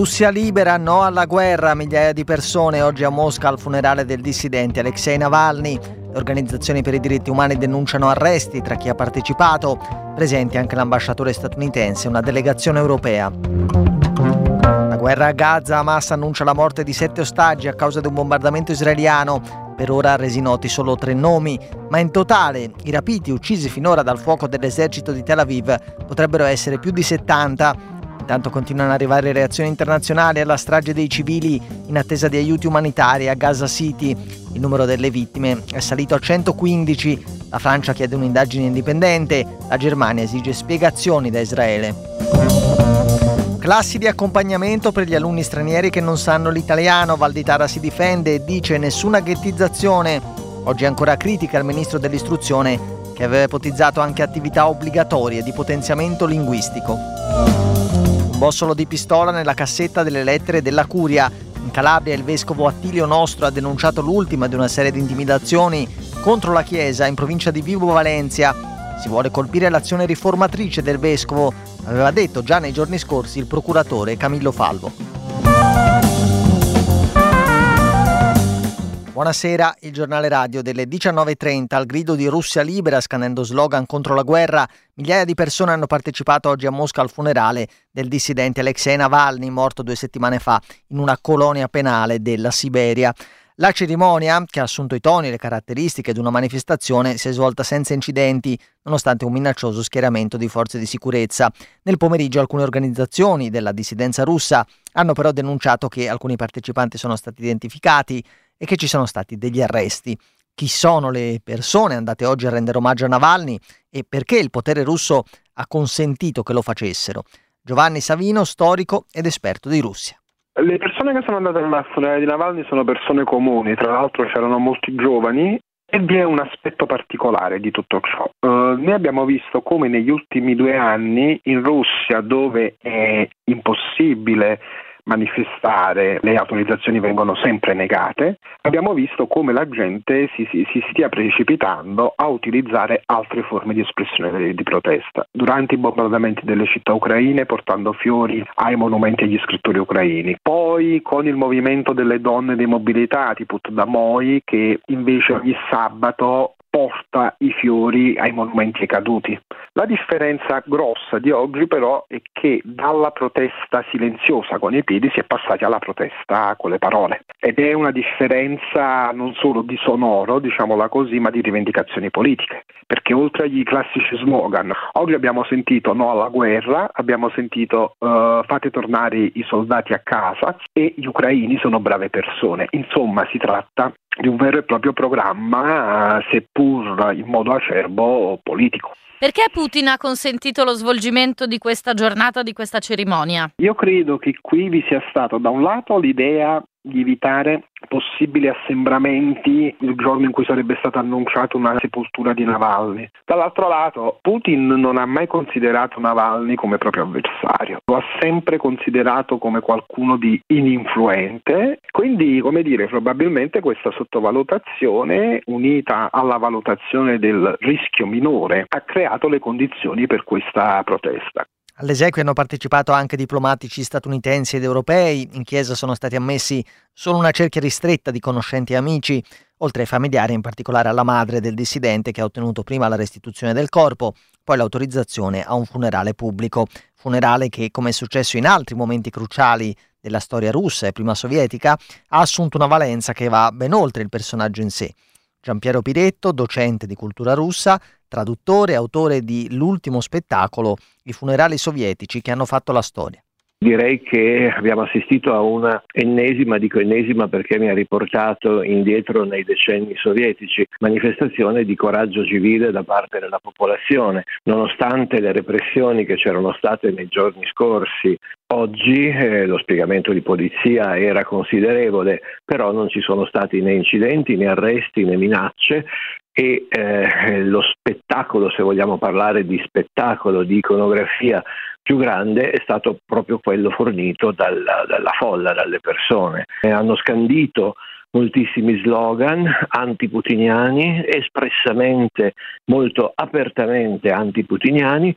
Russia libera, no alla guerra, migliaia di persone oggi a Mosca al funerale del dissidente Alexei Navalny. Le organizzazioni per i diritti umani denunciano arresti tra chi ha partecipato, presenti anche l'ambasciatore statunitense e una delegazione europea. La guerra a Gaza, Hamas annuncia la morte di sette ostaggi a causa di un bombardamento israeliano. Per ora resi noti solo tre nomi, ma in totale i rapiti uccisi finora dal fuoco dell'esercito di Tel Aviv potrebbero essere più di 70 Intanto continuano ad arrivare reazioni internazionali alla strage dei civili in attesa di aiuti umanitari a Gaza City. Il numero delle vittime è salito a 115. La Francia chiede un'indagine indipendente. La Germania esige spiegazioni da Israele. Classi di accompagnamento per gli alunni stranieri che non sanno l'italiano. Valditara si difende e dice nessuna ghettizzazione. Oggi ancora critica il ministro dell'istruzione che aveva ipotizzato anche attività obbligatorie di potenziamento linguistico bossolo di pistola nella cassetta delle lettere della Curia. In Calabria il vescovo Attilio Nostro ha denunciato l'ultima di una serie di intimidazioni contro la Chiesa in provincia di Vibo Valencia. Si vuole colpire l'azione riformatrice del vescovo, aveva detto già nei giorni scorsi il procuratore Camillo Falvo. Buonasera, il giornale radio delle 19.30 al grido di Russia libera scandendo slogan contro la guerra. Migliaia di persone hanno partecipato oggi a Mosca al funerale del dissidente Alexei Navalny, morto due settimane fa in una colonia penale della Siberia. La cerimonia, che ha assunto i toni e le caratteristiche di una manifestazione, si è svolta senza incidenti, nonostante un minaccioso schieramento di forze di sicurezza. Nel pomeriggio alcune organizzazioni della dissidenza russa hanno però denunciato che alcuni partecipanti sono stati identificati e che ci sono stati degli arresti. Chi sono le persone andate oggi a rendere omaggio a Navalny e perché il potere russo ha consentito che lo facessero? Giovanni Savino, storico ed esperto di Russia. Le persone che sono andate al funerale di Navalny sono persone comuni, tra l'altro c'erano molti giovani e vi è un aspetto particolare di tutto ciò. Uh, noi abbiamo visto come negli ultimi due anni in Russia, dove è impossibile manifestare, le autorizzazioni vengono sempre negate, abbiamo visto come la gente si, si, si stia precipitando a utilizzare altre forme di espressione di, protesta. Durante i bombardamenti delle città ucraine portando fiori ai monumenti agli scrittori ucraini, poi con il movimento delle donne demobilitate, Put da Moi, che invece ogni sabato porta i fiori ai monumenti caduti. La differenza grossa di oggi però è che dalla protesta silenziosa con i piedi si è passati alla protesta con le parole ed è una differenza non solo di sonoro, diciamola così, ma di rivendicazioni politiche, perché oltre agli classici slogan, oggi abbiamo sentito no alla guerra, abbiamo sentito uh, fate tornare i soldati a casa e gli ucraini sono brave persone. Insomma, si tratta di un vero e proprio programma, seppur in modo acerbo politico. Perché Putin ha consentito lo svolgimento di questa giornata, di questa cerimonia? Io credo che qui vi sia stato da un lato l'idea di evitare possibili assembramenti il giorno in cui sarebbe stata annunciata una sepoltura di Navalny. Dall'altro lato, Putin non ha mai considerato Navalny come proprio avversario, lo ha sempre considerato come qualcuno di ininfluente, quindi, come dire, probabilmente questa sottovalutazione unita alla valutazione del rischio minore ha creato le condizioni per questa protesta. All'esequio hanno partecipato anche diplomatici statunitensi ed europei, in chiesa sono stati ammessi solo una cerchia ristretta di conoscenti e amici, oltre ai familiari, in particolare alla madre del dissidente che ha ottenuto prima la restituzione del corpo, poi l'autorizzazione a un funerale pubblico, funerale che, come è successo in altri momenti cruciali della storia russa e prima sovietica, ha assunto una valenza che va ben oltre il personaggio in sé. Giampiero Piretto, docente di cultura russa, traduttore e autore di L'ultimo spettacolo, i funerali sovietici che hanno fatto la storia. Direi che abbiamo assistito a una ennesima, dico ennesima perché mi ha riportato indietro nei decenni sovietici, manifestazione di coraggio civile da parte della popolazione, nonostante le repressioni che c'erano state nei giorni scorsi. Oggi eh, lo spiegamento di polizia era considerevole, però non ci sono stati né incidenti né arresti né minacce e eh, lo spettacolo, se vogliamo parlare di spettacolo, di iconografia più grande è stato proprio quello fornito dalla, dalla folla, dalle persone. E hanno scandito moltissimi slogan antiputiniani, espressamente, molto apertamente antiputiniani.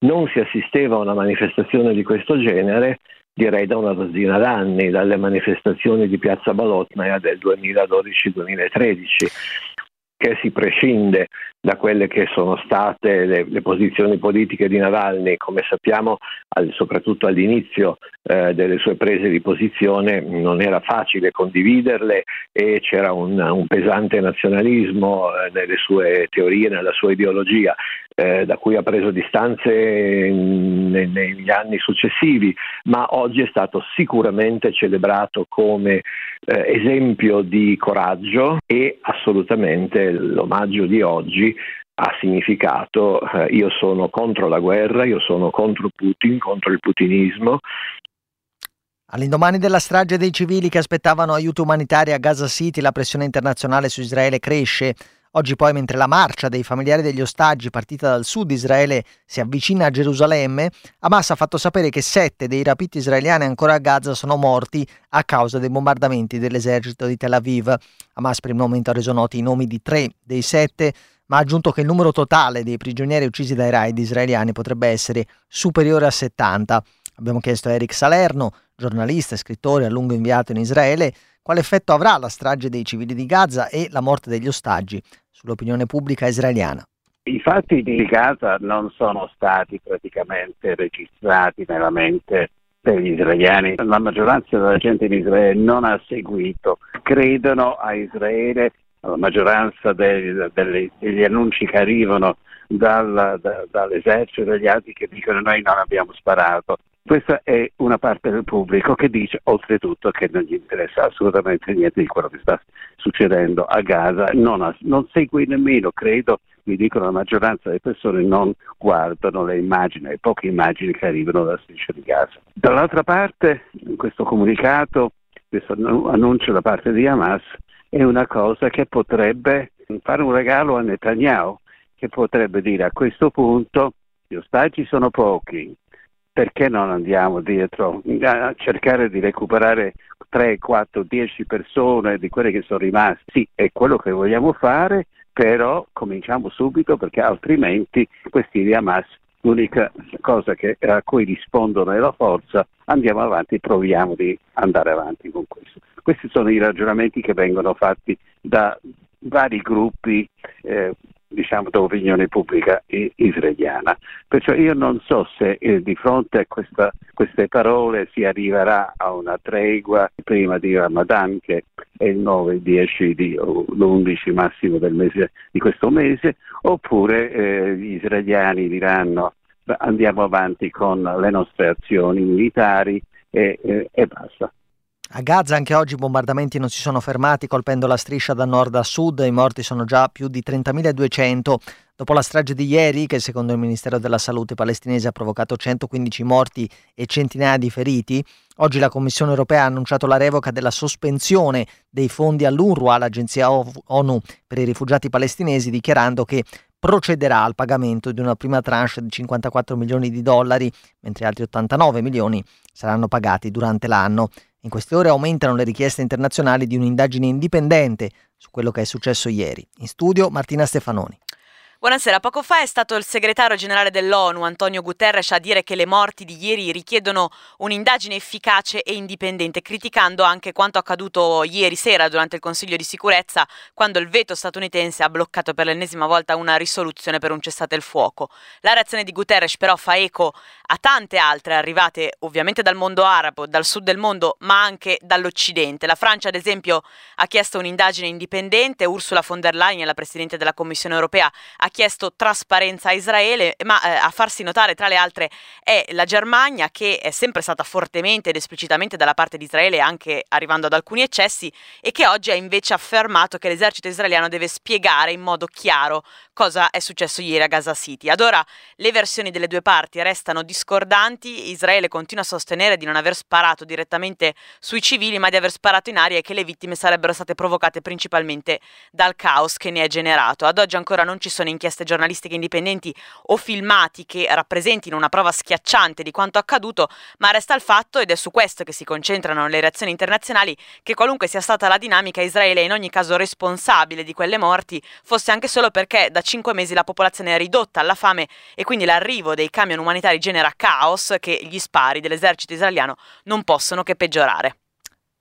Non si assisteva a una manifestazione di questo genere direi da una dozzina d'anni, dalle manifestazioni di Piazza Balotnaia del 2012-2013 che si prescinde da quelle che sono state le, le posizioni politiche di Navalny, come sappiamo al, soprattutto all'inizio eh, delle sue prese di posizione non era facile condividerle e c'era un, un pesante nazionalismo eh, nelle sue teorie, nella sua ideologia. Eh, da cui ha preso distanze nei, negli anni successivi, ma oggi è stato sicuramente celebrato come eh, esempio di coraggio e assolutamente l'omaggio di oggi ha significato eh, io sono contro la guerra, io sono contro Putin, contro il putinismo. All'indomani della strage dei civili che aspettavano aiuto umanitario a Gaza City, la pressione internazionale su Israele cresce. Oggi poi, mentre la marcia dei familiari degli ostaggi partita dal sud Israele si avvicina a Gerusalemme, Hamas ha fatto sapere che sette dei rapiti israeliani ancora a Gaza sono morti a causa dei bombardamenti dell'esercito di Tel Aviv. Hamas per il momento ha reso noti i nomi di tre dei sette, ma ha aggiunto che il numero totale dei prigionieri uccisi dai raid israeliani potrebbe essere superiore a 70. Abbiamo chiesto a Eric Salerno, giornalista e scrittore a lungo inviato in Israele, quale effetto avrà la strage dei civili di Gaza e la morte degli ostaggi sull'opinione pubblica israeliana. I fatti di Gaza non sono stati praticamente registrati nella mente degli israeliani. La maggioranza della gente in Israele non ha seguito, credono a Israele, la maggioranza dei, degli, degli annunci che arrivano dal, da, dall'esercito e dagli altri che dicono noi non abbiamo sparato. Questa è una parte del pubblico che dice oltretutto che non gli interessa assolutamente niente di quello che sta succedendo a Gaza, non, non segue nemmeno, credo, mi dicono la maggioranza delle persone non guardano le immagini, le poche immagini che arrivano dalla striscia di Gaza. Dall'altra parte, questo comunicato, questo annuncio da parte di Hamas è una cosa che potrebbe fare un regalo a Netanyahu, che potrebbe dire a questo punto gli ostaggi sono pochi, perché non andiamo dietro a cercare di recuperare 3, 4, 10 persone di quelle che sono rimaste? Sì, è quello che vogliamo fare, però cominciamo subito perché altrimenti questi di Hamas l'unica cosa che, a cui rispondono è la forza, andiamo avanti, proviamo di andare avanti con questo. Questi sono i ragionamenti che vengono fatti da vari gruppi eh, diciamo, d'opinione pubblica israeliana. Perciò io non so se eh, di fronte a questa, queste parole si arriverà a una tregua prima di Ramadan, che è il 9, 10 di, o l'11 massimo mese, di questo mese, oppure eh, gli israeliani diranno andiamo avanti con le nostre azioni militari e, e, e basta. A Gaza anche oggi i bombardamenti non si sono fermati colpendo la striscia da nord a sud, i morti sono già più di 30.200. Dopo la strage di ieri, che secondo il Ministero della Salute palestinese ha provocato 115 morti e centinaia di feriti, oggi la Commissione europea ha annunciato la revoca della sospensione dei fondi all'UNRWA, l'agenzia ONU per i rifugiati palestinesi, dichiarando che procederà al pagamento di una prima tranche di 54 milioni di dollari, mentre altri 89 milioni saranno pagati durante l'anno. In queste ore aumentano le richieste internazionali di un'indagine indipendente su quello che è successo ieri. In studio Martina Stefanoni. Buonasera, poco fa è stato il segretario generale dell'ONU, Antonio Guterres, a dire che le morti di ieri richiedono un'indagine efficace e indipendente, criticando anche quanto accaduto ieri sera durante il Consiglio di sicurezza, quando il veto statunitense ha bloccato per l'ennesima volta una risoluzione per un cessate il fuoco. La reazione di Guterres però fa eco a tante altre arrivate ovviamente dal mondo arabo, dal sud del mondo, ma anche dall'Occidente. La Francia, ad esempio, ha chiesto un'indagine indipendente, Ursula von der Leyen, la Presidente della Commissione europea, ha ha chiesto trasparenza a Israele, ma eh, a farsi notare tra le altre è la Germania che è sempre stata fortemente ed esplicitamente dalla parte di Israele, anche arrivando ad alcuni eccessi, e che oggi ha invece affermato che l'esercito israeliano deve spiegare in modo chiaro cosa è successo ieri a Gaza City. Ad ora le versioni delle due parti restano discordanti, Israele continua a sostenere di non aver sparato direttamente sui civili, ma di aver sparato in aria e che le vittime sarebbero state provocate principalmente dal caos che ne è generato. Ad oggi ancora non ci sono inchieste giornalistiche indipendenti o filmati che rappresentino una prova schiacciante di quanto accaduto, ma resta il fatto, ed è su questo che si concentrano le reazioni internazionali, che qualunque sia stata la dinamica, Israele è in ogni caso responsabile di quelle morti, fosse anche solo perché da cinque mesi la popolazione è ridotta alla fame e quindi l'arrivo dei camion umanitari genera caos che gli spari dell'esercito israeliano non possono che peggiorare.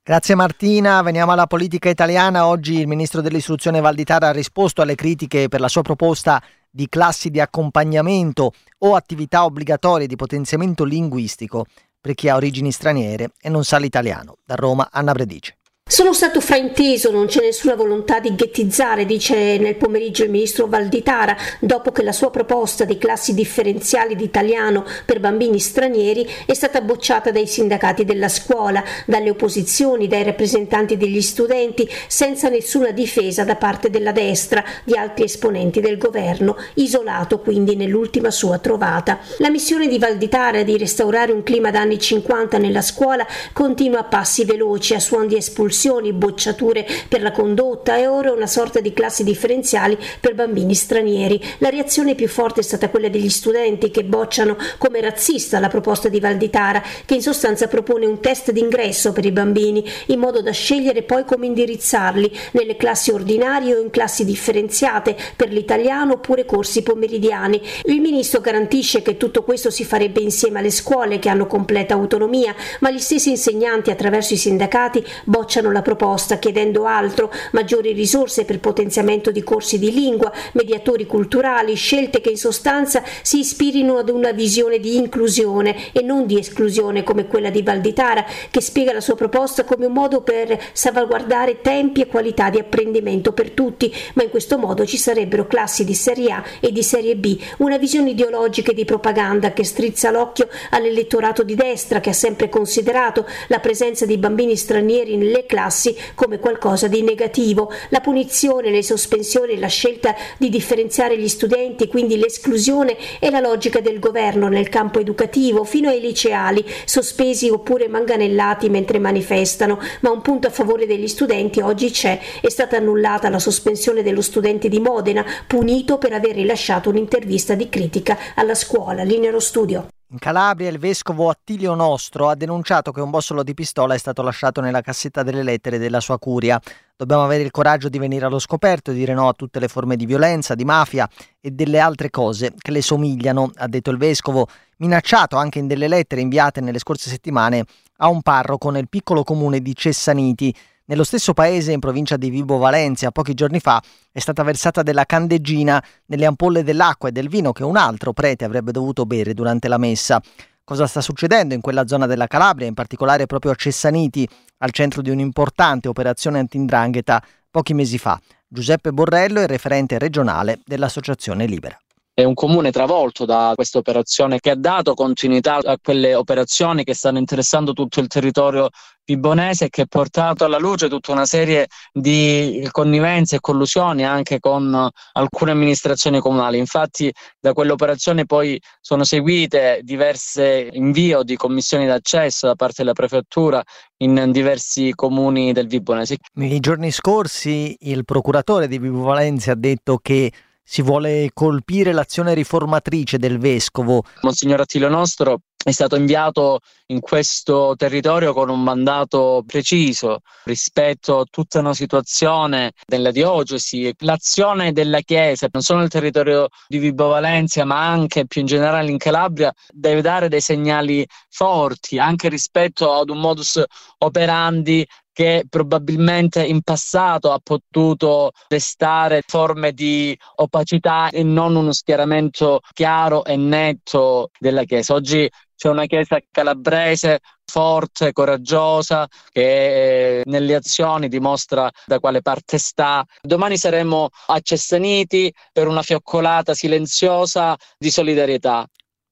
Grazie Martina, veniamo alla politica italiana. Oggi il ministro dell'istruzione Valditara ha risposto alle critiche per la sua proposta di classi di accompagnamento o attività obbligatorie di potenziamento linguistico per chi ha origini straniere e non sa l'italiano. Da Roma, Anna Bredice. Sono stato frainteso, non c'è nessuna volontà di ghettizzare, dice nel pomeriggio il ministro Valditara, dopo che la sua proposta di classi differenziali di italiano per bambini stranieri è stata bocciata dai sindacati della scuola, dalle opposizioni, dai rappresentanti degli studenti, senza nessuna difesa da parte della destra, di altri esponenti del governo, isolato quindi nell'ultima sua trovata. La missione di Valditara di restaurare un clima da anni 50 nella scuola continua a passi veloci, a suon di espulsione espulsioni, bocciature per la condotta e ora una sorta di classi differenziali per bambini stranieri. La reazione più forte è stata quella degli studenti che bocciano come razzista la proposta di Valditara, che in sostanza propone un test d'ingresso per i bambini, in modo da scegliere poi come indirizzarli nelle classi ordinarie o in classi differenziate per l'italiano oppure corsi pomeridiani. Il ministro garantisce che tutto questo si farebbe insieme alle scuole che hanno completa autonomia, ma gli stessi insegnanti attraverso i sindacati bocciano la proposta chiedendo altro, maggiori risorse per potenziamento di corsi di lingua, mediatori culturali, scelte che in sostanza si ispirino ad una visione di inclusione e non di esclusione come quella di Valditara, che spiega la sua proposta come un modo per salvaguardare tempi e qualità di apprendimento per tutti, ma in questo modo ci sarebbero classi di serie A e di serie B, una visione ideologica e di propaganda che strizza l'occhio all'elettorato di destra che ha sempre considerato la presenza di bambini stranieri nelle classi classi come qualcosa di negativo. La punizione, le sospensioni, la scelta di differenziare gli studenti, quindi l'esclusione e la logica del governo nel campo educativo, fino ai liceali, sospesi oppure manganellati mentre manifestano, ma un punto a favore degli studenti oggi c'è. È stata annullata la sospensione dello studente di Modena, punito per aver rilasciato un'intervista di critica alla scuola. Linero studio. In Calabria il vescovo Attilio Nostro ha denunciato che un bossolo di pistola è stato lasciato nella cassetta delle lettere della sua curia. Dobbiamo avere il coraggio di venire allo scoperto e dire no a tutte le forme di violenza, di mafia e delle altre cose che le somigliano, ha detto il vescovo, minacciato anche in delle lettere inviate nelle scorse settimane a un parroco nel piccolo comune di Cessaniti. Nello stesso paese, in provincia di Vibo Valencia, pochi giorni fa è stata versata della candeggina nelle ampolle dell'acqua e del vino che un altro prete avrebbe dovuto bere durante la messa. Cosa sta succedendo in quella zona della Calabria, in particolare proprio a Cessaniti, al centro di un'importante operazione antindrangheta pochi mesi fa? Giuseppe Borrello è referente regionale dell'Associazione Libera è un comune travolto da questa operazione che ha dato continuità a quelle operazioni che stanno interessando tutto il territorio vibonese e che ha portato alla luce tutta una serie di connivenze e collusioni anche con alcune amministrazioni comunali. Infatti da quell'operazione poi sono seguite diverse invio di commissioni d'accesso da parte della prefettura in diversi comuni del Vibonese. Nei giorni scorsi il procuratore di Vibo Valencia ha detto che si vuole colpire l'azione riformatrice del vescovo. Monsignor Attilio Nostro è stato inviato in questo territorio con un mandato preciso rispetto a tutta una situazione della diocesi. L'azione della Chiesa, non solo nel territorio di Vibo Valencia, ma anche più in generale in Calabria, deve dare dei segnali forti anche rispetto ad un modus operandi che probabilmente in passato ha potuto destare forme di opacità e non uno schieramento chiaro e netto della Chiesa. Oggi c'è una Chiesa calabrese forte, coraggiosa, che nelle azioni dimostra da quale parte sta. Domani saremo a Cessaniti per una fioccolata silenziosa di solidarietà.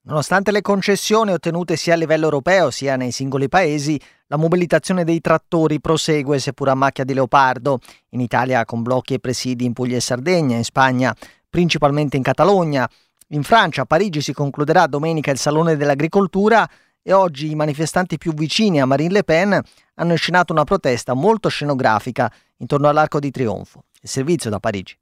Nonostante le concessioni ottenute sia a livello europeo sia nei singoli paesi, la mobilitazione dei trattori prosegue seppur a macchia di leopardo. In Italia con blocchi e presidi in Puglia e Sardegna, in Spagna principalmente in Catalogna. In Francia, a Parigi, si concluderà domenica il Salone dell'Agricoltura e oggi i manifestanti più vicini a Marine Le Pen hanno inscenato una protesta molto scenografica intorno all'Arco di Trionfo. Il servizio da Parigi.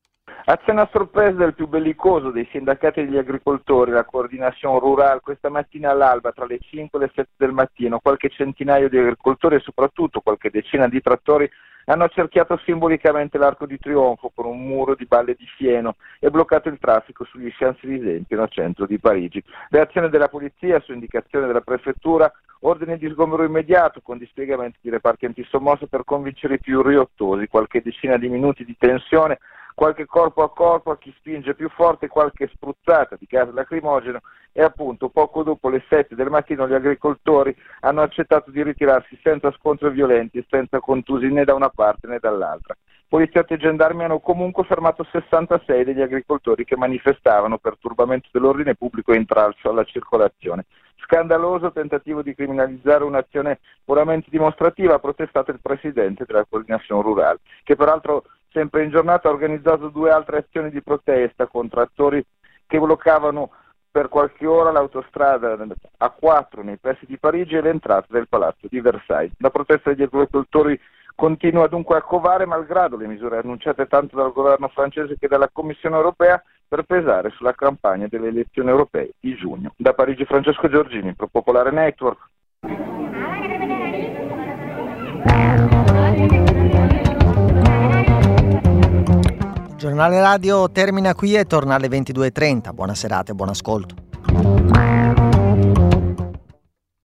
Azione a sorpresa del più bellicoso dei sindacati degli agricoltori, la coordinazione rurale, questa mattina all'alba tra le 5 e le 7 del mattino, qualche centinaio di agricoltori e soprattutto qualche decina di trattori hanno cerchiato simbolicamente l'arco di trionfo con un muro di balle di fieno e bloccato il traffico sugli Champs-Élysées pieno centro di Parigi. Reazione della polizia su indicazione della prefettura, ordine di sgombero immediato con dispiegamenti di reparti antisommosso per convincere i più riottosi, qualche decina di minuti di tensione qualche corpo a corpo a chi spinge più forte, qualche spruzzata di gas lacrimogeno e appunto poco dopo le 7 del mattino gli agricoltori hanno accettato di ritirarsi senza scontri violenti e senza contusi né da una parte né dall'altra. Poliziotti e gendarmi hanno comunque fermato 66 degli agricoltori che manifestavano per turbamento dell'ordine pubblico e intralcio alla circolazione. Scandaloso tentativo di criminalizzare un'azione puramente dimostrativa, ha protestato il presidente della coordinazione rurale, che peraltro sempre in giornata ha organizzato due altre azioni di protesta contro attori che bloccavano per qualche ora l'autostrada A4 nei pressi di Parigi e l'entrata del palazzo di Versailles. La protesta degli agricoltori continua dunque a covare malgrado le misure annunciate tanto dal governo francese che dalla Commissione europea per pesare sulla campagna delle elezioni europee di giugno. Da Parigi Francesco Giorgini, Pro Popolare Network. Giornale radio termina qui e torna alle 22.30. Buona serata e buon ascolto.